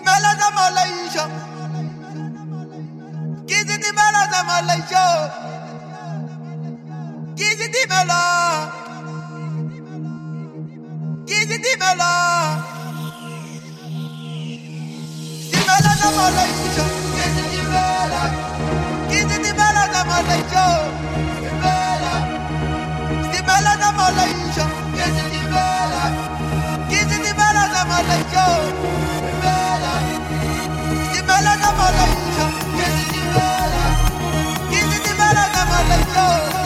timela za Malaysia. Bafana, que bafana bastimela. Kubabono, banyela shuka mama baitsabela batsamaya. Babushia. Babutsweri aishia. Stimela za Malaysia. Malaysia. Kizi timela. Stimela za Malaysia. Za Malaysia melon of the melon. This the melon.